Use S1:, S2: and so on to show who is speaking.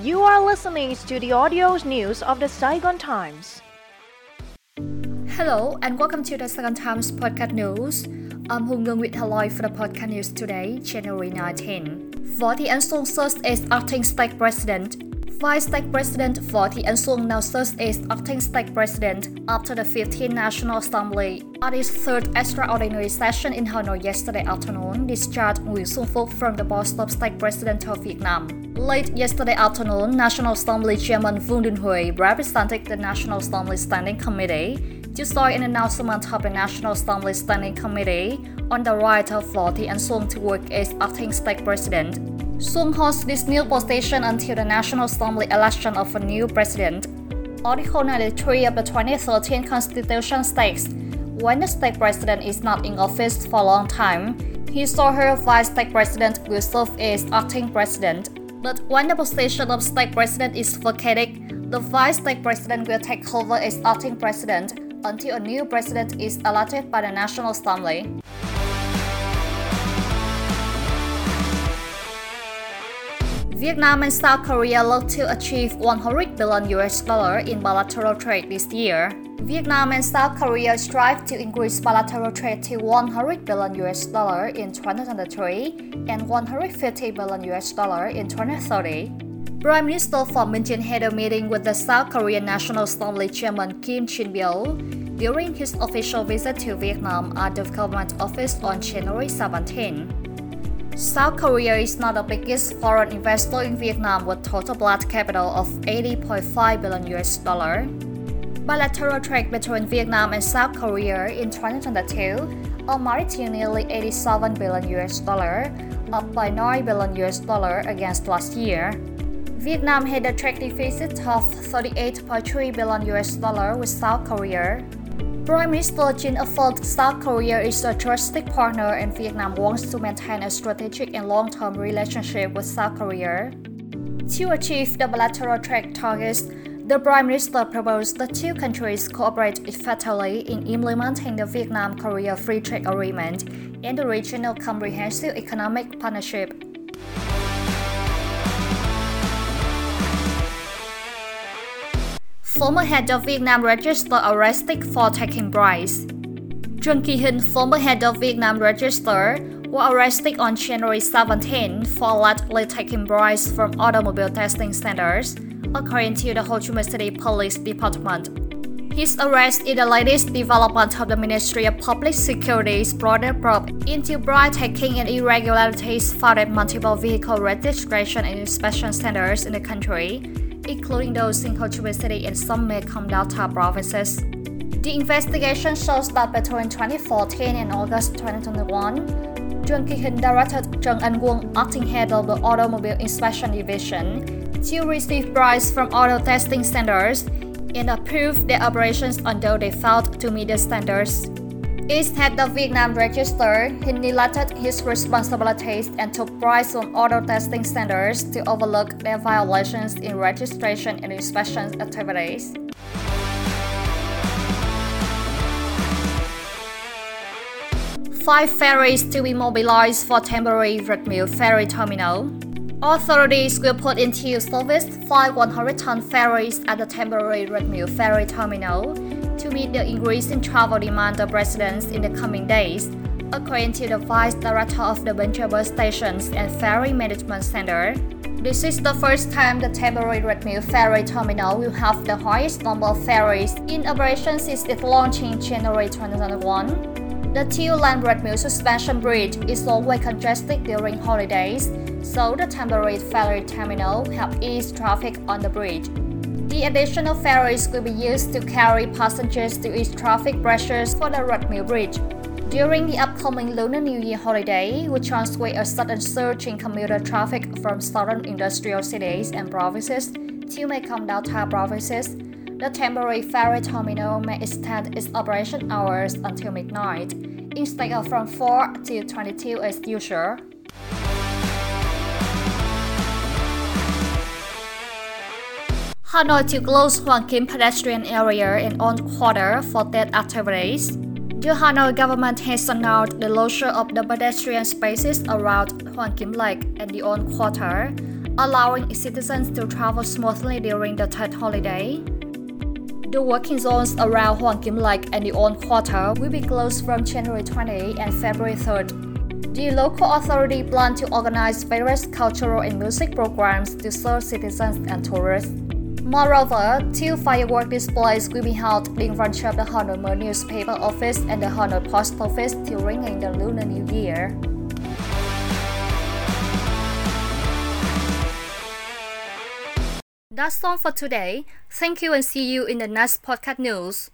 S1: You are listening to the audio news of the Saigon Times.
S2: Hello and welcome to the Saigon Times podcast news. I'm Hung Ngân with Hello for the podcast news today, January 19. Võ the Xuân serves as acting state president. Vice State President Ánh Xuân now serves as acting state president after the 15th National Assembly at its third extraordinary session in Hanoi yesterday afternoon discharged Nguyễn Xuân Phúc from the post of state president of Vietnam. Late yesterday afternoon, National Assembly Chairman Vương Đình Huệ represented the National Assembly Standing Committee to sign an announcement of the National Assembly Standing Committee on the right of Thị Ánh Xuân to work as acting state president. Xuân holds this new position until the National Assembly election of a new president. Article 93 of the 2013 Constitution states when the state president is not in office for a long time, his or her vice state president will serve as acting president. But when the position of state president is vacated, the vice state president will take over as acting president until a new president is elected by the National Assembly. Vietnam and South Korea look to achieve 100 billion US dollar in bilateral trade this year. Vietnam and South Korea strive to increase bilateral trade to 100 billion US dollar in 2023 and 150 billion US dollar in 2030. Prime Minister Pham Minh Chinh had a meeting with the South Korean National Assembly Chairman Kim Jin-pyo during his official visit to Vietnam at the government office on January 17. South Korea is now the biggest foreign investor in Vietnam with total blood capital of 80.5 billion US dollar. Bilateral trade between Vietnam and South Korea in 2022 amounted to nearly 87 billion US dollar, up by 9 billion US dollar against last year. Vietnam had a trade deficit of 38.3 billion US dollar with South Korea. Prime Minister Chinh affirmed South Korea is a trusted partner and Vietnam wants to maintain a strategic and long-term relationship with South Korea. To achieve the bilateral trade targets, the Prime Minister proposed the two countries cooperate effectively in implementing the Vietnam-Korea Free Trade Agreement and the Regional Comprehensive Economic Partnership Former head of Vietnam Register arrested for taking bribes. Trần Kỳ Hình, former head of Vietnam Register, was arrested on January 17 for allegedly taking bribes from automobile testing centers, according to the Ho Chi Minh City Police Department. His arrest is the latest development of the Ministry of Public Security's broader probe into bribe taking and irregularities found at multiple vehicle registration and inspection centers in the country, including those in Ho Chi Minh City and some Mekong provinces. The investigation shows that between 2014 and August 2021, Trần Kỳ Hình directed Anh Quân, acting head of the Automobile Inspection Division, to receive bribes from auto testing centers and approve their operations although they failed to meet the standards. Head of Vietnam Register, he neglected his responsibilities and took bribes from auto testing centers to overlook their violations in registration and inspection activities. Five ferries to be mobilized for temporary Red ferry terminal. Authorities will put into service five 100-ton ferries at the temporary Red ferry terminal to meet the increasing travel demand of residents in the coming days, according to the Vice Director of the Bus Stations and Ferry Management Center. This is the first time the temporary Rạch Miễu ferry terminal will have the highest number of ferries in operation since its launch in January 2021. The two lane Rạch Miễu suspension bridge is always congested during holidays, so the temporary ferry terminal help ease traffic on the bridge. The additional ferries will be used to carry passengers to ease traffic pressures for the Rạch Miễu Bridge. During the upcoming Lunar New Year holiday, which translate a sudden surge in commuter traffic from southern industrial cities and provinces to Mekong Delta provinces, the temporary ferry terminal may extend its operation hours until midnight, instead of from 4 to 22 as usual. Hanoi to close Hoàn Kiếm pedestrian area and on quarter for Tet activities. The Hanoi government has announced the closure of the pedestrian spaces around Hoàn Kiếm Lake and the on quarter allowing citizens to travel smoothly during the Tet holiday. The working zones around Hoàn Kiếm Lake and the Old Quarter will be closed from January 20 and February 3rd. The local authority plan to organize various cultural and music programs to serve citizens and tourists. Moreover, two firework displays will be held in front of the Hanoi Moi newspaper office and the Hanoi Post Office during the Lunar New Year. That's all for today. Thank you and see you in the next podcast news.